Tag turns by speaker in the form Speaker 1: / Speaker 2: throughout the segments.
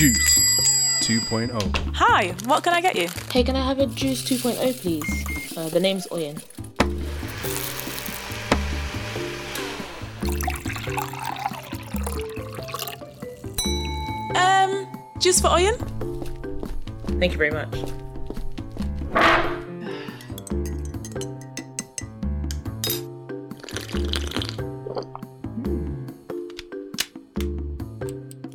Speaker 1: Juiced 2.0.
Speaker 2: Hi, what can I get you?
Speaker 3: Hey, can I have a juice 2.0, please? Uh, the name's Oyin.
Speaker 2: Um, juice for Oyin?
Speaker 3: Thank you very much.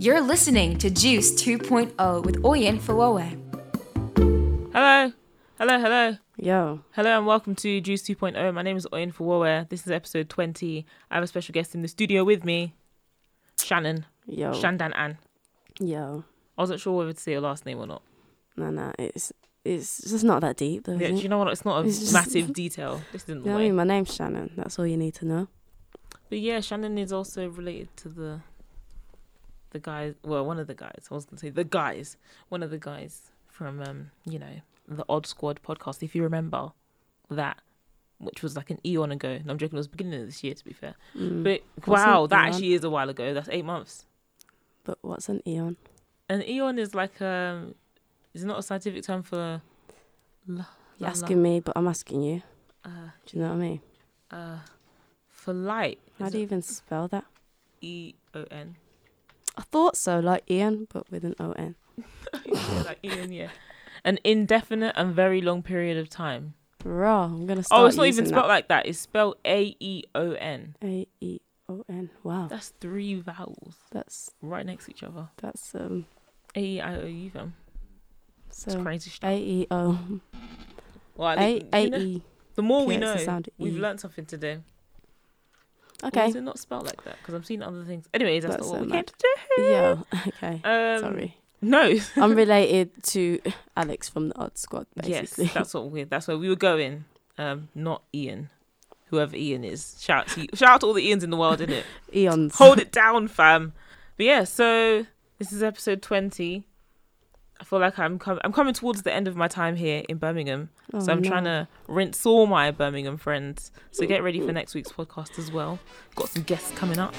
Speaker 4: You're listening to Juice 2.0 with Oyin Fowowe.
Speaker 5: Hello, hello, hello,
Speaker 6: Yo,
Speaker 5: hello, and welcome to Juice 2.0. My name is Oyin Fowowe. This is episode 20. I have a special guest in the studio with me, Shannon,
Speaker 6: yo,
Speaker 5: Shandanan.
Speaker 6: yo.
Speaker 5: I wasn't sure whether to say your last name or not.
Speaker 6: No, no, it's it's just not that deep, though.
Speaker 5: Yeah, do you know what? It's not a
Speaker 6: It's just-
Speaker 5: massive detail. This isn't
Speaker 6: You
Speaker 5: the
Speaker 6: know what I mean? My name's Shannon. That's all you need to know.
Speaker 5: But yeah, Shannon is also related to the the guys. Well, one of the guys. I was gonna say the guys. One of the guys from um, you know, the Odd Squad podcast. If you remember that, which was like an eon ago. No, I'm joking. It was beginning of this year, to be fair.
Speaker 6: Mm.
Speaker 5: But
Speaker 6: What's
Speaker 5: wow, that
Speaker 6: eon?
Speaker 5: actually is a while ago. That's eight months.
Speaker 6: But what's an eon?
Speaker 5: An eon is like um, is it not a scientific term for? La,
Speaker 6: You're
Speaker 5: la,
Speaker 6: asking me, but I'm asking you.
Speaker 5: uh,
Speaker 6: Do you know what I mean?
Speaker 5: uh, for light.
Speaker 6: How do you even spell that?
Speaker 5: E O N.
Speaker 6: I thought so, like Ian, but with an O N.
Speaker 5: Yeah, like eon, yeah. An indefinite and very long period of time.
Speaker 6: Raw. I'm gonna start.
Speaker 5: Oh, it's not even spelled like that. It's spelled A E O N.
Speaker 6: that. A E O N. Wow,
Speaker 5: That's three vowels
Speaker 6: that's
Speaker 5: right next to each other.
Speaker 6: that's um.
Speaker 5: A E I O U. It's
Speaker 6: So
Speaker 5: crazy stuff.
Speaker 6: A E O
Speaker 5: Well, I
Speaker 6: A
Speaker 5: think,
Speaker 6: A
Speaker 5: you know,
Speaker 6: E.
Speaker 5: the more we know,
Speaker 6: sound
Speaker 5: we've
Speaker 6: E.
Speaker 5: learned something today. Or
Speaker 6: Okay.
Speaker 5: is it not spelled like that? Because I've seen other things. Anyways, that's,
Speaker 6: That's
Speaker 5: not what we
Speaker 6: mad.
Speaker 5: to do.
Speaker 6: Yo. Okay.
Speaker 5: Um,
Speaker 6: Sorry.
Speaker 5: No.
Speaker 6: I'm related to Alex from the Odd Squad, basically.
Speaker 5: Yes, that's what we. That's where we were going. Um, not Ian, whoever Ian is. Shout out to shout out to all the Ians in the world, innit?
Speaker 6: Eons.
Speaker 5: Hold it down, fam. But yeah, so this is episode twenty. I feel like I'm com- I'm coming towards the end of my time here in Birmingham,
Speaker 6: Oh,
Speaker 5: so I'm
Speaker 6: no.
Speaker 5: trying to rinse all my Birmingham friends. So get ready for next week's podcast as well. Got some guests coming up.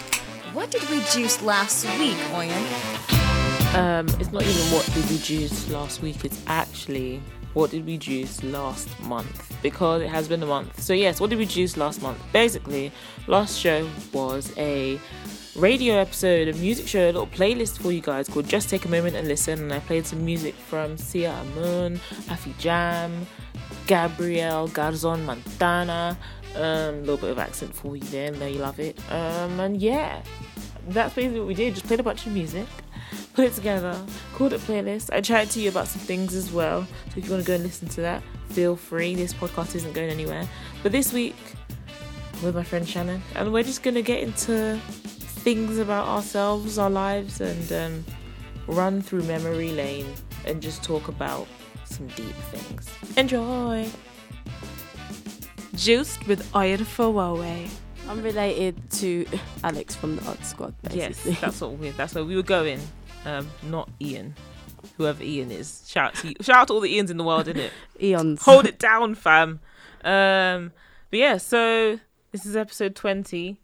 Speaker 4: What did we juice last week, Oyin?
Speaker 5: Um, it's not even what did we juice last week. It's actually what did we juice last month because it has been a month. So yes, what did we juice last month? Basically, last show was a radio episode, a music show, a little playlist for you guys called Just Take a Moment and Listen. And I played some music from Sia Amun, Afi Jam, Gabriel Garzon Montano. Um, a little bit of accent for you there, and there you love it. Um, and yeah, that's basically what we did. Just played a bunch of music put it together, called it playlist. I chatted to you about some things as well. So if you want to go and listen to that, feel free. This podcast isn't going anywhere. But this week, with my friend Shannon, and we're just gonna get into things about ourselves, our lives, and um, run through memory lane and just talk about some deep things. Enjoy.
Speaker 2: Juiced with Oyin Fowowe.
Speaker 6: I'm related to Alex from the Odd Squad, basically.
Speaker 5: Yes, that's what we. That's where we were going. Um, not Ian, whoever Ian is. Shout out to shout out to all the Ians in the world, innit?
Speaker 6: Eons.
Speaker 5: Hold it down, fam. Um, but yeah, so this is episode twenty.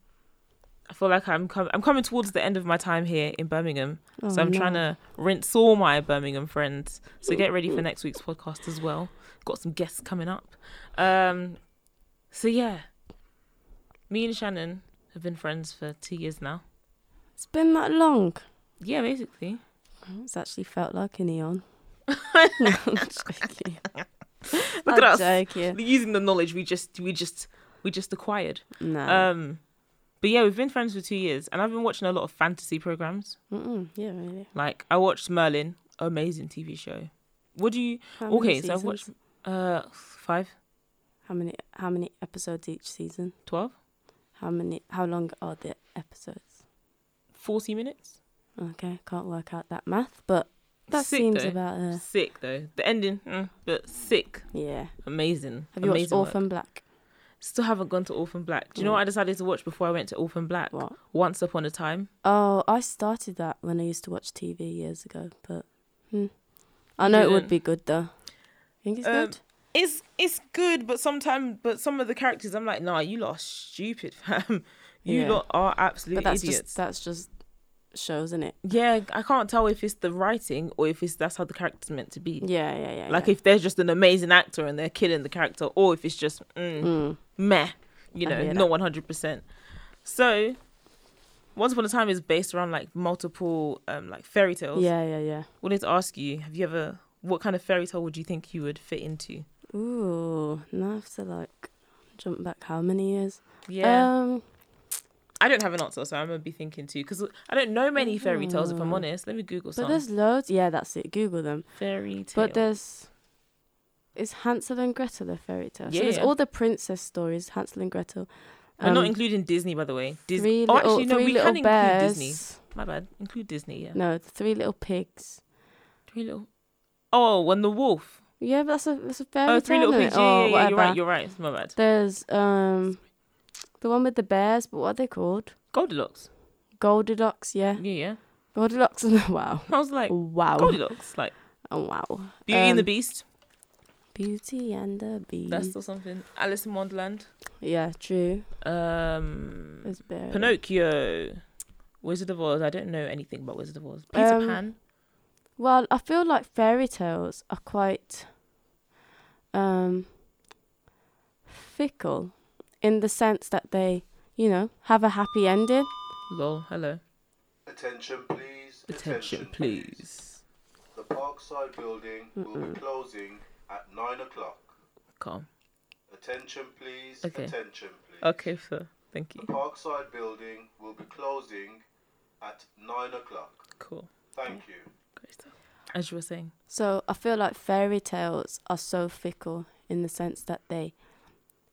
Speaker 5: I feel like I'm com- I'm coming towards the end of my time here in Birmingham,
Speaker 6: Oh,
Speaker 5: so I'm
Speaker 6: no.
Speaker 5: trying to rinse all my Birmingham friends. So get ready for next week's podcast as well. Got some guests coming up. Um, so yeah, me and Shannon have been friends for two years now.
Speaker 6: It's been that long.
Speaker 5: Yeah, basically.
Speaker 6: It's actually felt like an eon. no, I'm joking.
Speaker 5: Look
Speaker 6: I'm
Speaker 5: at us.
Speaker 6: joking.
Speaker 5: Using the knowledge we just we just we just acquired.
Speaker 6: No.
Speaker 5: Um, but yeah, we've been friends for two years, and I've been watching a lot of fantasy programs.
Speaker 6: Mm-mm. Yeah, really.
Speaker 5: Like I watched Merlin, amazing TV show. What do you?
Speaker 6: How
Speaker 5: okay, so I've watched uh five,
Speaker 6: How many? How many episodes each season?
Speaker 5: twelve,
Speaker 6: How many? How long are the episodes?
Speaker 5: forty minutes.
Speaker 6: Okay, can't work out that math, but that
Speaker 5: Sick,
Speaker 6: seems
Speaker 5: though.
Speaker 6: about. Uh,
Speaker 5: Sick though. The ending, mm, but sick,
Speaker 6: yeah.
Speaker 5: amazing.
Speaker 6: Have you
Speaker 5: amazing
Speaker 6: watched
Speaker 5: work.
Speaker 6: Orphan Black?
Speaker 5: Still haven't gone to Orphan Black. Do you know
Speaker 6: Mm.
Speaker 5: what I decided to watch before I went to Orphan Black?
Speaker 6: What?
Speaker 5: Once Upon a Time.
Speaker 6: Oh, I started that when I used to watch TV years ago, but hmm. I know it would be good though. You think it's
Speaker 5: Um,
Speaker 6: good?
Speaker 5: It's it's good, but sometimes, but some of the characters, I'm like, nah, you lot are stupid, fam. You
Speaker 6: Yeah.
Speaker 5: lot are absolute
Speaker 6: But that's
Speaker 5: idiots.
Speaker 6: just that's just shows, isn't it?
Speaker 5: Yeah, I can't tell if it's the writing or if it's that's how the character's meant to be.
Speaker 6: Yeah, yeah, yeah.
Speaker 5: Like
Speaker 6: yeah.
Speaker 5: if there's just an amazing actor and they're killing the character, or if it's just mm,
Speaker 6: Mm.
Speaker 5: Meh, you know, not one hundred percent. So, Once Upon a Time is based around like multiple um like fairy tales.
Speaker 6: Yeah, yeah, yeah.
Speaker 5: Wanted to ask you, have you ever? What kind of fairy tale would you think you would fit into?
Speaker 6: Ooh, now I have to like jump back how many years?
Speaker 5: Yeah,
Speaker 6: Um,
Speaker 5: I don't have an answer, so I'm gonna be thinking too because I don't know many fairy tales. If I'm honest, let me Google Some.
Speaker 6: but there's loads. Yeah, that's it. Google them.
Speaker 5: fairy tale.
Speaker 6: But there's is Hansel and Gretel a fairy tale? So there's
Speaker 5: Yeah.
Speaker 6: all the princess stories, Hansel and Gretel.
Speaker 5: We're not
Speaker 6: Um,
Speaker 5: including Disney, by the way. Disney.
Speaker 6: Three
Speaker 5: oh,
Speaker 6: little,
Speaker 5: actually, no,
Speaker 6: three
Speaker 5: we
Speaker 6: little
Speaker 5: can include
Speaker 6: bears.
Speaker 5: Disney. My bad. Include Disney, yeah.
Speaker 6: No, the three little pigs.
Speaker 5: Three little. Oh, and the wolf.
Speaker 6: Yeah, but that's a that's a fairy
Speaker 5: Oh,
Speaker 6: tale.
Speaker 5: three little pigs. Yeah, yeah, yeah. You're right. You're right. My bad.
Speaker 6: There's um the one with the bears, but what are they called?
Speaker 5: Goldilocks.
Speaker 6: Goldilocks, yeah.
Speaker 5: Yeah, yeah.
Speaker 6: Goldilocks and wow.
Speaker 5: I was like,
Speaker 6: Wow.
Speaker 5: Goldilocks, like
Speaker 6: Oh wow.
Speaker 5: Beauty and the
Speaker 6: Um,
Speaker 5: Beast.
Speaker 6: Beauty and the Beast.
Speaker 5: That's still something. Alice in Wonderland.
Speaker 6: yeah, true.
Speaker 5: Um,
Speaker 6: There's bears.
Speaker 5: Pinocchio. Wizard of Oz. I don't know anything about Wizard of Oz. Peter
Speaker 6: Um,
Speaker 5: Pan.
Speaker 6: Well, I feel like fairy tales are quite um fickle in the sense that they, you know, have a happy ending.
Speaker 5: Lol. Hello.
Speaker 1: Attention, please.
Speaker 5: Attention, please.
Speaker 1: The Parkside building will be closing at 9 o'clock.
Speaker 5: Calm.
Speaker 1: Attention, please.
Speaker 5: Okay.
Speaker 1: Attention, please.
Speaker 5: Okay, sir. Thank you. The.
Speaker 1: Parkside building will be closing at 9 o'clock.
Speaker 5: Cool.
Speaker 1: Thank you.
Speaker 5: Great stuff. As you were saying.
Speaker 6: So I feel like fairy tales are so fickle in the sense that they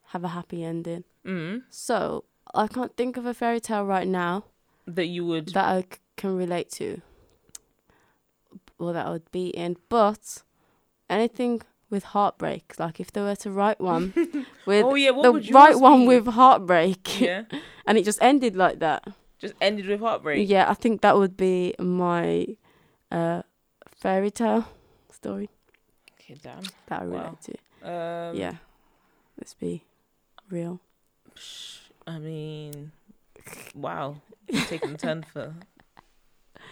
Speaker 6: have a happy ending.
Speaker 5: Mm.
Speaker 6: So I can't think of a fairy tale right now
Speaker 5: That you would.
Speaker 6: that I c- can relate to or that I would be in. But anything with heartbreak, like if they were to write one with
Speaker 5: oh yeah. What
Speaker 6: the right one
Speaker 5: be?
Speaker 6: with heartbreak
Speaker 5: Yeah.
Speaker 6: and it just ended like that.
Speaker 5: Just ended with heartbreak.
Speaker 6: Yeah, I think that would be my uh, fairy tale story
Speaker 5: Okay. Damn.
Speaker 6: that I relate
Speaker 5: Wow.
Speaker 6: to.
Speaker 5: Um,
Speaker 6: yeah, let's be real.
Speaker 5: I mean, wow, You're taking a turn for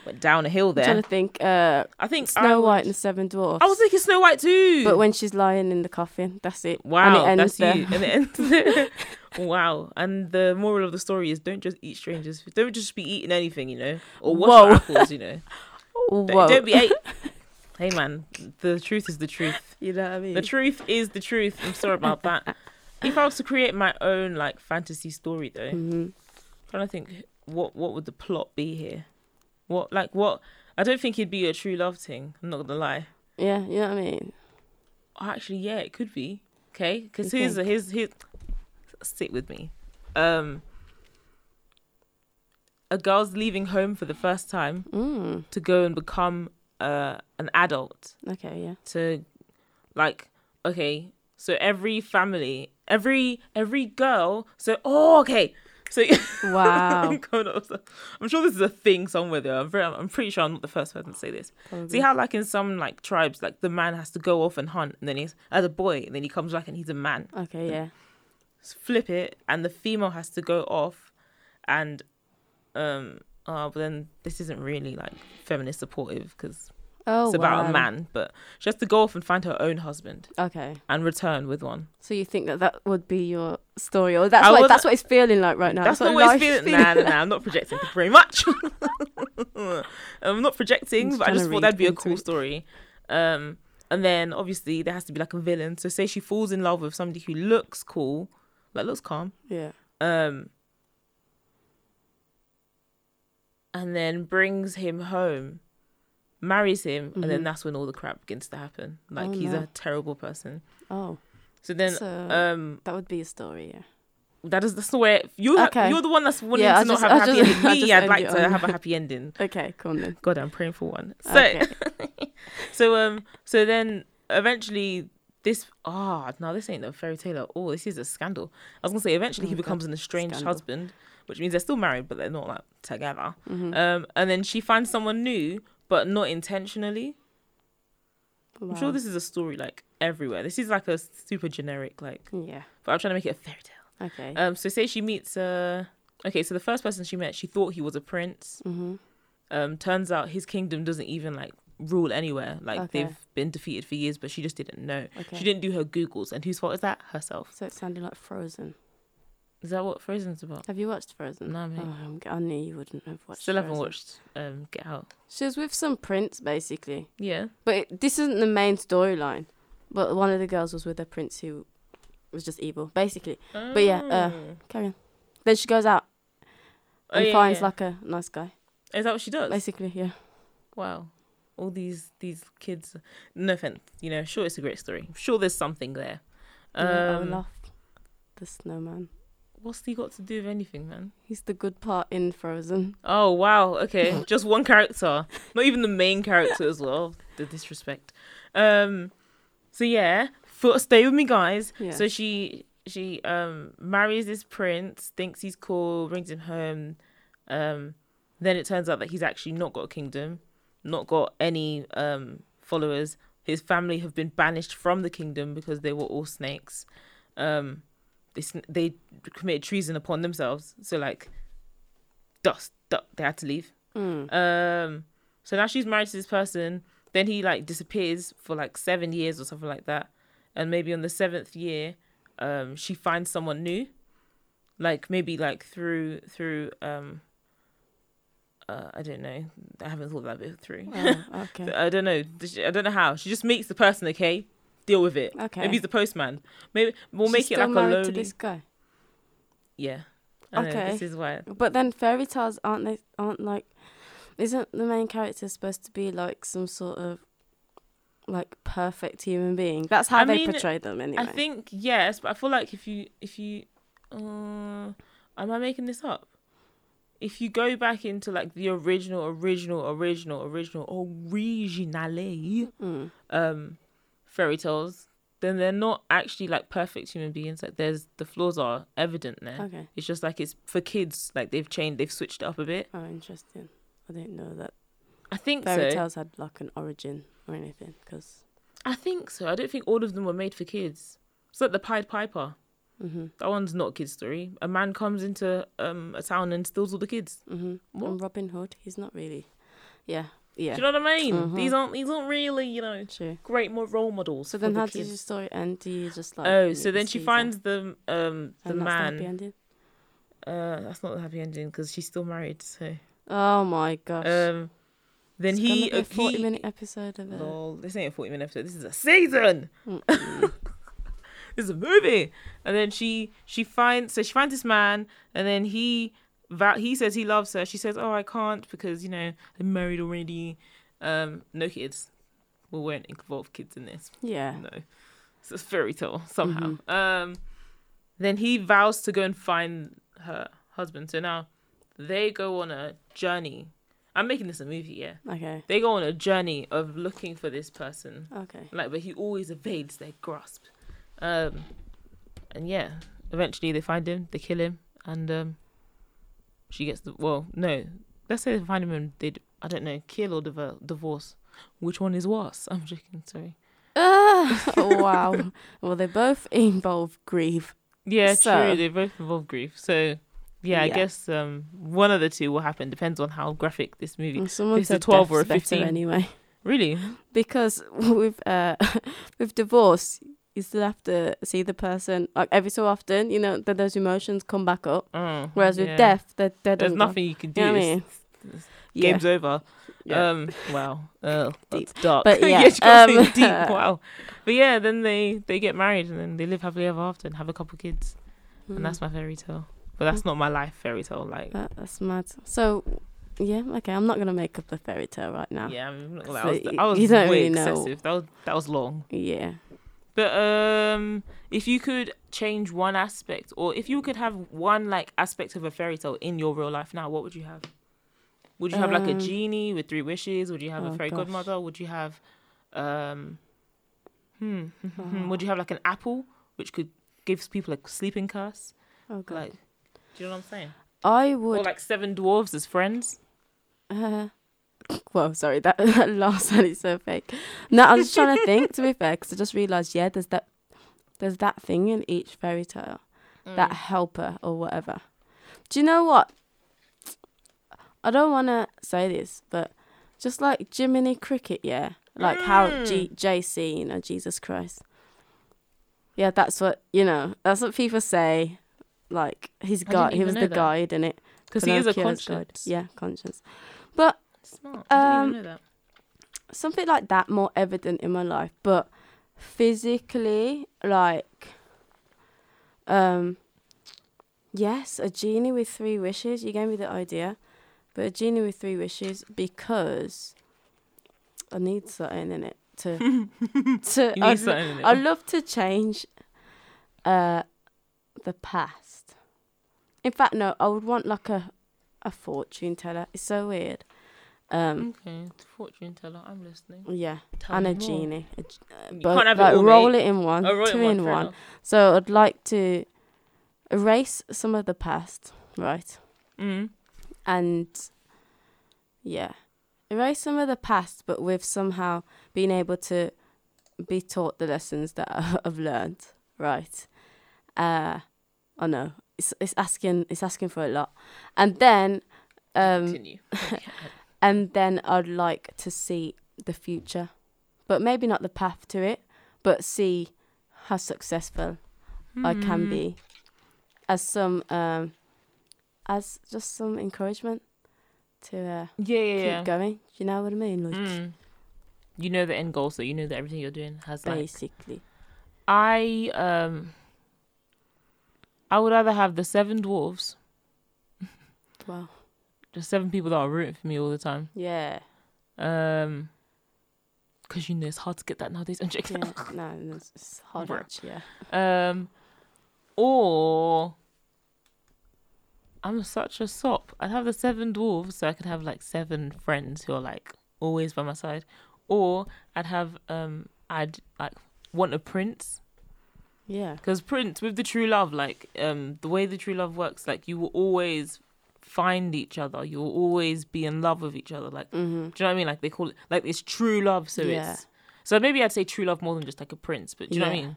Speaker 5: went down a hill
Speaker 6: I'm trying to think. Uh,
Speaker 5: I think I
Speaker 6: Snow
Speaker 5: would-
Speaker 6: White and the Seven Dwarfs.
Speaker 5: I was thinking Snow White too.
Speaker 6: but when she's lying in the coffin, that's it.
Speaker 5: wow,
Speaker 6: and it ends
Speaker 5: that's
Speaker 6: there.
Speaker 5: you, and it ends. wow, and the moral of the story is don't just eat strangers. Don't just be eating anything, you know, or wash your apples, you know. Don't,
Speaker 6: Whoa.
Speaker 5: don't be ate. hey man, the truth is the truth.
Speaker 6: you know what I mean?
Speaker 5: The truth is the truth. I'm sorry about that. If I was to create my own like fantasy story though,
Speaker 6: Mhm.
Speaker 5: trying to think what what would the plot be here? What like what? I don't think it'd be a true love thing. I'm not gonna lie.
Speaker 6: Yeah, you know what I mean.
Speaker 5: Oh, actually, yeah, it could be. Okay, because here's
Speaker 6: think?
Speaker 5: here's here's sit with me. Um, a girl's leaving home for the first time
Speaker 6: Mm.
Speaker 5: to go and become uh an adult.
Speaker 6: Okay, yeah.
Speaker 5: To like, okay, so every family, every every girl. So oh, okay. So
Speaker 6: Wow.
Speaker 5: I'm, going off I'm sure this is a thing somewhere though. I'm very, I'm pretty sure I'm not the first person to say this. See how like in some like tribes, like the man has to go off and hunt, and then he's as a boy, and then he comes back and he's a man.
Speaker 6: Okay, yeah.
Speaker 5: Flip it, and the female has to go off, and um, uh, but then this isn't really like feminist supportive because
Speaker 6: Oh,
Speaker 5: it's about
Speaker 6: wow.
Speaker 5: a man, but she has to go off and find her own husband
Speaker 6: Okay,
Speaker 5: and return with one.
Speaker 6: so you think that that would be your story, or that's what that's what it's feeling like right now.
Speaker 5: That's not
Speaker 6: what
Speaker 5: it's feeling. Nah, nah, nah, I'm not projecting. Very much. I'm not projecting,
Speaker 6: just
Speaker 5: but I just thought that'd be a cool
Speaker 6: it.
Speaker 5: story. Um, and then obviously there has to be like a villain. So say she falls in love with somebody who looks cool, like looks calm,
Speaker 6: Yeah.
Speaker 5: um, and then brings him home, marries him, and then
Speaker 6: Mhm.
Speaker 5: that's when all the crap begins to happen. Like
Speaker 6: Oh,
Speaker 5: he's
Speaker 6: no.
Speaker 5: a terrible person.
Speaker 6: Oh,
Speaker 5: So then,
Speaker 6: so
Speaker 5: um,
Speaker 6: that would be a story. Yeah.
Speaker 5: that is that's the way you. Ha-
Speaker 6: Okay.
Speaker 5: you're the one that's wanting
Speaker 6: Yeah,
Speaker 5: to
Speaker 6: I
Speaker 5: not
Speaker 6: just-
Speaker 5: have a
Speaker 6: I
Speaker 5: happy
Speaker 6: just-
Speaker 5: ending. Me, I'd like to
Speaker 6: on-
Speaker 5: have a happy ending.
Speaker 6: Okay, come on then.
Speaker 5: God, I'm praying for one. So,
Speaker 6: Okay.
Speaker 5: so um, so then eventually this ah no, this ain't a fairy tale at all. This is a scandal. I was gonna say eventually he
Speaker 6: Oh, God.
Speaker 5: becomes an estranged
Speaker 6: Scandal.
Speaker 5: husband, which means they're still married, but they're not like together.
Speaker 6: Mhm.
Speaker 5: Um, and then she finds someone new, but not intentionally. I'm sure this is a story like everywhere. This is like a super generic like,
Speaker 6: Yeah.
Speaker 5: but I'm trying to make it a fairy tale.
Speaker 6: Okay.
Speaker 5: Um, so say she meets uh, okay, so the first person she met, she thought he was a prince.
Speaker 6: mhm.
Speaker 5: Um, turns out his kingdom doesn't even like rule anywhere. Like
Speaker 6: Okay.
Speaker 5: they've been defeated for years, but she just didn't know.
Speaker 6: Okay.
Speaker 5: She didn't do her googles, and whose fault is that? Herself.
Speaker 6: So it sounded like Frozen.
Speaker 5: Is that what Frozen's about?
Speaker 6: Have you watched Frozen?
Speaker 5: No, mate.
Speaker 6: Oh, I knew you wouldn't have watched.
Speaker 5: Still haven't watched um, Get Out.
Speaker 6: She was with some prince, basically.
Speaker 5: Yeah.
Speaker 6: But it, this isn't the main storyline. But one of the girls was with a prince who was just evil, basically. But yeah, uh,
Speaker 5: Oh.
Speaker 6: Carry on. Then she goes out
Speaker 5: Oh,
Speaker 6: and
Speaker 5: yeah,
Speaker 6: finds
Speaker 5: yeah.
Speaker 6: like a nice guy.
Speaker 5: Is that what she does?
Speaker 6: Basically, yeah.
Speaker 5: Wow. All these these kids. No offense, you know. Sure, it's a great story. Sure, there's something there.
Speaker 6: yeah I
Speaker 5: Um,
Speaker 6: love the snowman.
Speaker 5: What's he got to do with anything, man?
Speaker 6: He's the good part in Frozen.
Speaker 5: Oh wow. Okay, just one character, not even the main character as well. The disrespect. Um. So yeah, for, stay with me, guys.
Speaker 6: Yeah.
Speaker 5: So she she um marries this prince, thinks he's cool, brings him home. Um, then it turns out that he's actually not got a kingdom, not got any um followers. His family have been banished from the kingdom because they were all snakes. Um, they they committed treason upon themselves. So like, dust, du- they had to leave.
Speaker 6: Mm.
Speaker 5: Um, so now she's married to this person. Then he like disappears for like seven years or something like that. And maybe on the seventh year, um, she finds someone new. Like maybe like through through um. Uh, I don't know. I haven't thought that bit through.
Speaker 6: Oh, okay.
Speaker 5: I don't know. I don't know how. She just meets the person. Okay, deal with it.
Speaker 6: Okay.
Speaker 5: Maybe he's the postman. Maybe we'll
Speaker 6: She's
Speaker 5: make it like a lonely.
Speaker 6: to this guy.
Speaker 5: Yeah. I know,
Speaker 6: Okay.
Speaker 5: this is why.
Speaker 6: But then fairy tales aren't they? Aren't like? Isn't the main character supposed to be like some sort of like perfect human being? That's how
Speaker 5: I
Speaker 6: they
Speaker 5: mean,
Speaker 6: portray them anyway.
Speaker 5: I think yes, but I feel like if you if you uh am I making this up? If you go back into like the original, original, original, original, originally
Speaker 6: Mm.
Speaker 5: um fairy tales, then they're not actually like perfect human beings. Like there's the flaws are evident there.
Speaker 6: Okay.
Speaker 5: It's just like it's for kids, like they've changed they've switched it up a bit.
Speaker 6: Oh, interesting. I didn't know that
Speaker 5: I think
Speaker 6: fairy
Speaker 5: so.
Speaker 6: tales had like an origin or anything. Because.
Speaker 5: I think so. I don't think all of them were made for kids. It's like the Pied Piper.
Speaker 6: Mhm.
Speaker 5: That one's not a kid's story. A man comes into um a town and steals all the kids.
Speaker 6: Mhm.
Speaker 5: What?
Speaker 6: And Robin Hood, he's not really. Yeah. Yeah.
Speaker 5: Do you know what I mean?
Speaker 6: Mhm.
Speaker 5: These aren't these aren't really you know
Speaker 6: True.
Speaker 5: great role models.
Speaker 6: So then,
Speaker 5: the
Speaker 6: how does
Speaker 5: kids.
Speaker 6: your story end? Do you just like?
Speaker 5: oh, so then she finds the um the
Speaker 6: And that's happy
Speaker 5: man.
Speaker 6: ending?
Speaker 5: Uh, that's not the happy ending because she's still married. So
Speaker 6: Oh my gosh.
Speaker 5: um, then
Speaker 6: It's
Speaker 5: he
Speaker 6: a forty
Speaker 5: he-
Speaker 6: minute episode of it.
Speaker 5: Lol, this ain't a 40 minute episode. This is a season. This is a movie. And then she she finds so she finds this man and then he va- he says he loves her. She says, "Oh, I can't because, you know, I'm married already." Um no kids. We won't involve kids in this.
Speaker 6: yeah.
Speaker 5: No. It's a fairy tale somehow. Um then he vows to go and find her husband. So now they go on a journey. I'm making this a movie, yeah.
Speaker 6: Okay.
Speaker 5: They go on a journey of looking for this person
Speaker 6: Okay.
Speaker 5: like but he always evades their grasp um and yeah eventually they find him they kill him and um she gets the well no. Let's say find him and they don't know kill or divorce. Which one is worse? I'm joking sorry.
Speaker 6: Ah, wow. Well, they both involve grief.
Speaker 5: yeah
Speaker 6: So-
Speaker 5: true they both involve grief. So yeah, i guess um one of the two will happen. Depends on how graphic this movie
Speaker 6: And Someone
Speaker 5: It's a
Speaker 6: said
Speaker 5: 12 or a 15.
Speaker 6: anyway.
Speaker 5: really?
Speaker 6: Because with uh with divorce, you still have to see the person like every so often. You know that those emotions come back up.
Speaker 5: oh,
Speaker 6: Whereas with
Speaker 5: yeah.
Speaker 6: death, that that
Speaker 5: there's nothing you can do
Speaker 6: You know I mean?
Speaker 5: it's-
Speaker 6: Yeah.
Speaker 5: game's over
Speaker 6: Yeah.
Speaker 5: Um. Wow. Uh, that's dark.
Speaker 6: But yeah, um,
Speaker 5: deep. Wow. But yeah, then they they get married and then they live happily ever after and have a couple kids,
Speaker 6: Mm.
Speaker 5: and that's my fairy tale. But that's not my life fairy tale. Like,
Speaker 6: That, that's mad. So, yeah, okay. I'm not gonna make up a fairy tale right now.
Speaker 5: yeah, I, mean, I was, I was
Speaker 6: you don't
Speaker 5: way
Speaker 6: really know.
Speaker 5: That was that was long.
Speaker 6: Yeah.
Speaker 5: But um, if you could change one aspect, or if you could have one like aspect of a fairy tale in your real life now, what would you have? Would you have like a
Speaker 6: Um,
Speaker 5: genie with three wishes? Would you have a
Speaker 6: oh,
Speaker 5: fairy
Speaker 6: gosh.
Speaker 5: godmother? Would you have, um, hmm,
Speaker 6: Oh.
Speaker 5: would you have like an apple which could gives people a sleeping curse?
Speaker 6: Oh god.
Speaker 5: Like, do you know what I'm saying?
Speaker 6: I
Speaker 5: Or
Speaker 6: would.
Speaker 5: like seven dwarves as friends?
Speaker 6: Uh, whoa, sorry, that, that last one is so fake. No, I was just trying to think. To be fair, because I just realised, yeah, there's that, there's that thing in each fairy tale,
Speaker 5: Mm.
Speaker 6: that helper or whatever. Do you know what? I don't want to say this, but just like Jiminy Cricket, yeah, like how
Speaker 5: Mm.
Speaker 6: G- JC, you know, Jesus Christ. Yeah, that's what you know. That's what people say. Like he's
Speaker 5: I
Speaker 6: got, he was the
Speaker 5: that.
Speaker 6: guide in it
Speaker 5: Because he is a
Speaker 6: guide.
Speaker 5: conscience.
Speaker 6: Yeah, conscience. But
Speaker 5: Smart.
Speaker 6: Um,
Speaker 5: know that.
Speaker 6: something like that more evident in my life, but physically, like, um, yes, a genie with three wishes. You gave me the idea, but a genie with three wishes because I need something in it to to.
Speaker 5: You need
Speaker 6: I'd,
Speaker 5: something in it.
Speaker 6: I'd love to change, uh, the past. In fact, no, I would want like a, a fortune teller. It's so weird. Um,
Speaker 5: Okay, fortune teller. I'm listening.
Speaker 6: yeah.
Speaker 5: Tell
Speaker 6: and a
Speaker 5: more.
Speaker 6: genie. A, uh,
Speaker 5: You
Speaker 6: both-
Speaker 5: can't have it
Speaker 6: like
Speaker 5: all,
Speaker 6: roll
Speaker 5: mate.
Speaker 6: it in one,
Speaker 5: Oh,
Speaker 6: two
Speaker 5: one,
Speaker 6: in one. So I'd like to erase some of the past, right?
Speaker 5: Mm.
Speaker 6: And yeah, erase some of the past, but with somehow being able to be taught the lessons that I've learned, right? Uh, I know it's it's asking it's asking for a lot, and then um
Speaker 5: Continue.
Speaker 6: and then I'd like to see the future, but maybe not the path to it, but see how successful I can
Speaker 5: Hmm.
Speaker 6: be as some um as just some encouragement to uh,
Speaker 5: Yeah, yeah,
Speaker 6: keep
Speaker 5: yeah.
Speaker 6: going. You know what I mean? Like
Speaker 5: Mm. You know the end goal, so you know that everything you're doing has like.
Speaker 6: basically.
Speaker 5: I um. I would either have the seven dwarves,
Speaker 6: Wow.
Speaker 5: Just seven people that are rooting for me all the time.
Speaker 6: Yeah.
Speaker 5: Um. Because you know it's hard to get that nowadays. I'm joking.
Speaker 6: Yeah. no, it's, it's hard
Speaker 5: Bruh.
Speaker 6: yeah.
Speaker 5: Um, or I'm such a sop. I'd have the seven dwarves, so I could have like seven friends who are like always by my side. Or I'd have um, I'd like want a prince
Speaker 6: Yeah.
Speaker 5: because prince with the true love, like um, the way the true love works, like you will always find each other. You will always be in love with each other. Like,
Speaker 6: mm-hmm.
Speaker 5: do you know what I mean? Like they call it like it's true love. So
Speaker 6: Yeah.
Speaker 5: it's so maybe I'd say true love more than just like a prince. But do you know what I mean?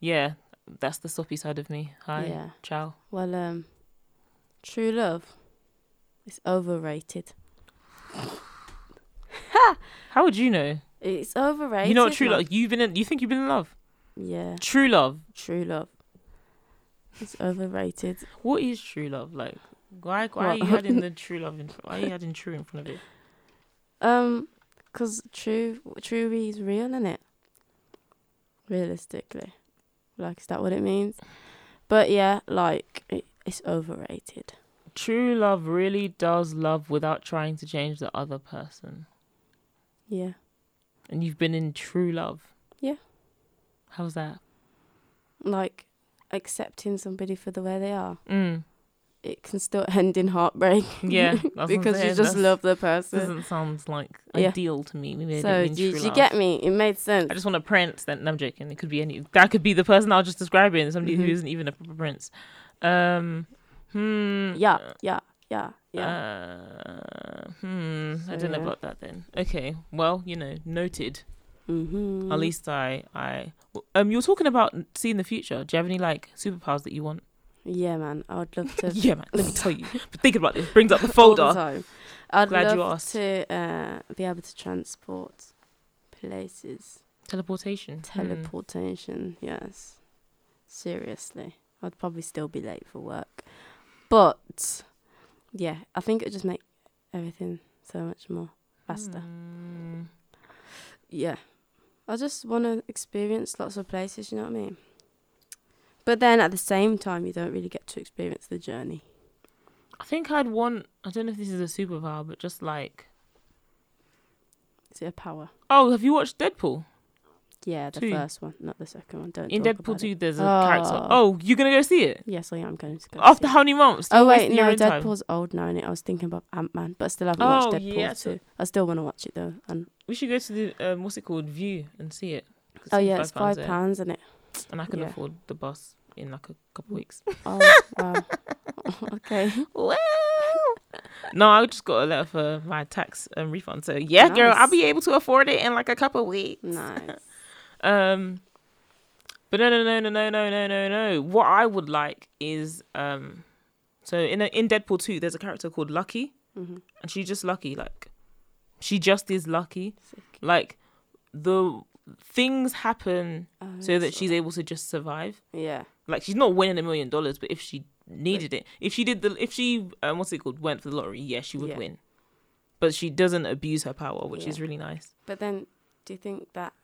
Speaker 5: Yeah, that's the soppy side of me. Hi,
Speaker 6: Yeah.
Speaker 5: ciao.
Speaker 6: Well, um, true love is overrated.
Speaker 5: How would you know?
Speaker 6: It's overrated.
Speaker 5: you know what true
Speaker 6: man.
Speaker 5: love? You've been in. You think you've been in love?
Speaker 6: Yeah.
Speaker 5: True love.
Speaker 6: True love. It's overrated.
Speaker 5: What is true love like? Why? Why are you adding the true love in? Why are you adding true in front of it?
Speaker 6: Um, cause true, true is real, isn't it? Realistically, like, is that what it means? But yeah, like, it, it's overrated.
Speaker 5: True love really does love without trying to change the other person.
Speaker 6: Yeah.
Speaker 5: And you've been in true love.
Speaker 6: Yeah.
Speaker 5: How's that?
Speaker 6: Like, accepting somebody for the way they are.
Speaker 5: Mm.
Speaker 6: It can still end in heartbreak.
Speaker 5: Yeah, that's what I'm
Speaker 6: because you just
Speaker 5: that's-
Speaker 6: love the person.
Speaker 5: Doesn't sound like
Speaker 6: Yeah.
Speaker 5: ideal to me. Maybe
Speaker 6: So, do you, you get me? It made sense.
Speaker 5: I just want a prince. Then no, I'm joking. It could be any. That could be the person I was just describing. Somebody
Speaker 6: Mhm.
Speaker 5: who isn't even a proper prince. Um. Hmm.
Speaker 6: yeah, yeah, yeah, yeah.
Speaker 5: Uh, hmm. I
Speaker 6: So,
Speaker 5: don't know
Speaker 6: yeah.
Speaker 5: about that then. Okay. Well, you know, noted.
Speaker 6: mm-hmm.
Speaker 5: At least I, I. Um. You were talking about seeing the future. Do you have any like superpowers that you want?
Speaker 6: Yeah, man. I would love to.
Speaker 5: Yeah, man. Let me tell you. But thinking about this brings up the
Speaker 6: all the
Speaker 5: folder.
Speaker 6: time. I'd
Speaker 5: Glad you asked.
Speaker 6: to uh, be able to transport places.
Speaker 5: Teleportation. Hmm.
Speaker 6: Teleportation, yes. Seriously. I'd probably still be late for work. But yeah, I think it would just make everything so much more faster.
Speaker 5: Hmm.
Speaker 6: Yeah. I just want to experience lots of places, you know what I mean? But then at the same time, you don't really get to experience the journey.
Speaker 5: I think I'd want. I don't know if this is a superpower, but just like.
Speaker 6: Is it a power?
Speaker 5: Oh, have you watched Deadpool?
Speaker 6: Yeah, the
Speaker 5: Two.
Speaker 6: first one, not the second one. Don't
Speaker 5: In Deadpool 2,
Speaker 6: it.
Speaker 5: there's a
Speaker 6: Oh.
Speaker 5: character. Oh, you're gonna go see it
Speaker 6: Yes, I am going to go.
Speaker 5: after how many months?
Speaker 6: Oh wait, no,
Speaker 5: own time.
Speaker 6: Deadpool's old now, and I was thinking about Ant Man, but I still haven't
Speaker 5: Oh,
Speaker 6: watched Deadpool
Speaker 5: yeah,
Speaker 6: two. I still want to watch it though. And
Speaker 5: We should go to the um, what's it called, View, and see it.
Speaker 6: oh yeah, it's five pounds, isn't it?
Speaker 5: And I can
Speaker 6: yeah.
Speaker 5: afford the bus in like a couple weeks.
Speaker 6: Oh wow. okay.
Speaker 5: Well, no, I just got a letter for my tax um, refund. So yeah, girl, I'll be able to afford it in like a couple weeks.
Speaker 6: Nice.
Speaker 5: Um, but no, no, no, no, no, no, no, no, no. What I would like is um, so in a, in Deadpool two, there's a character called Lucky,
Speaker 6: Mhm.
Speaker 5: and she's just lucky. Like she just is lucky. Like the things happen
Speaker 6: Oh,
Speaker 5: so that
Speaker 6: so-
Speaker 5: she's able to just survive.
Speaker 6: Yeah.
Speaker 5: Like she's not winning a million dollars, but if she needed it, if she did the, if she um, what's it called, went for the lottery, yeah, she would
Speaker 6: Yeah.
Speaker 5: win. But she doesn't abuse her power, which is really nice.
Speaker 6: But then, do you think that,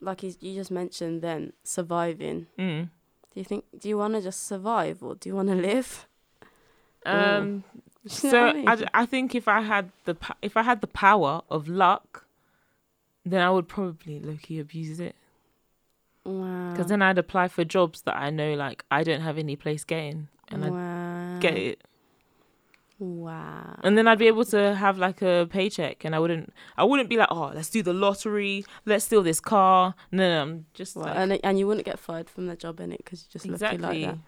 Speaker 6: like you just mentioned, then surviving?
Speaker 5: Mm.
Speaker 6: Do you think? Do you want to just survive or do you want to live?
Speaker 5: Um. So
Speaker 6: I
Speaker 5: I,
Speaker 6: mean?
Speaker 5: I think if I had the if I had the power of luck, then I would probably low key abuse it
Speaker 6: wow.
Speaker 5: because then I'd apply for jobs that I know like I don't have any place getting, and I'd get it,
Speaker 6: Wow.
Speaker 5: and then I'd be able to have like a paycheck, and I wouldn't I wouldn't be like oh let's do the lottery, let's steal this car. No, no, I'm just
Speaker 6: Wow.
Speaker 5: like
Speaker 6: and and you wouldn't get fired from the job in it because you just
Speaker 5: exactly
Speaker 6: lucky like that.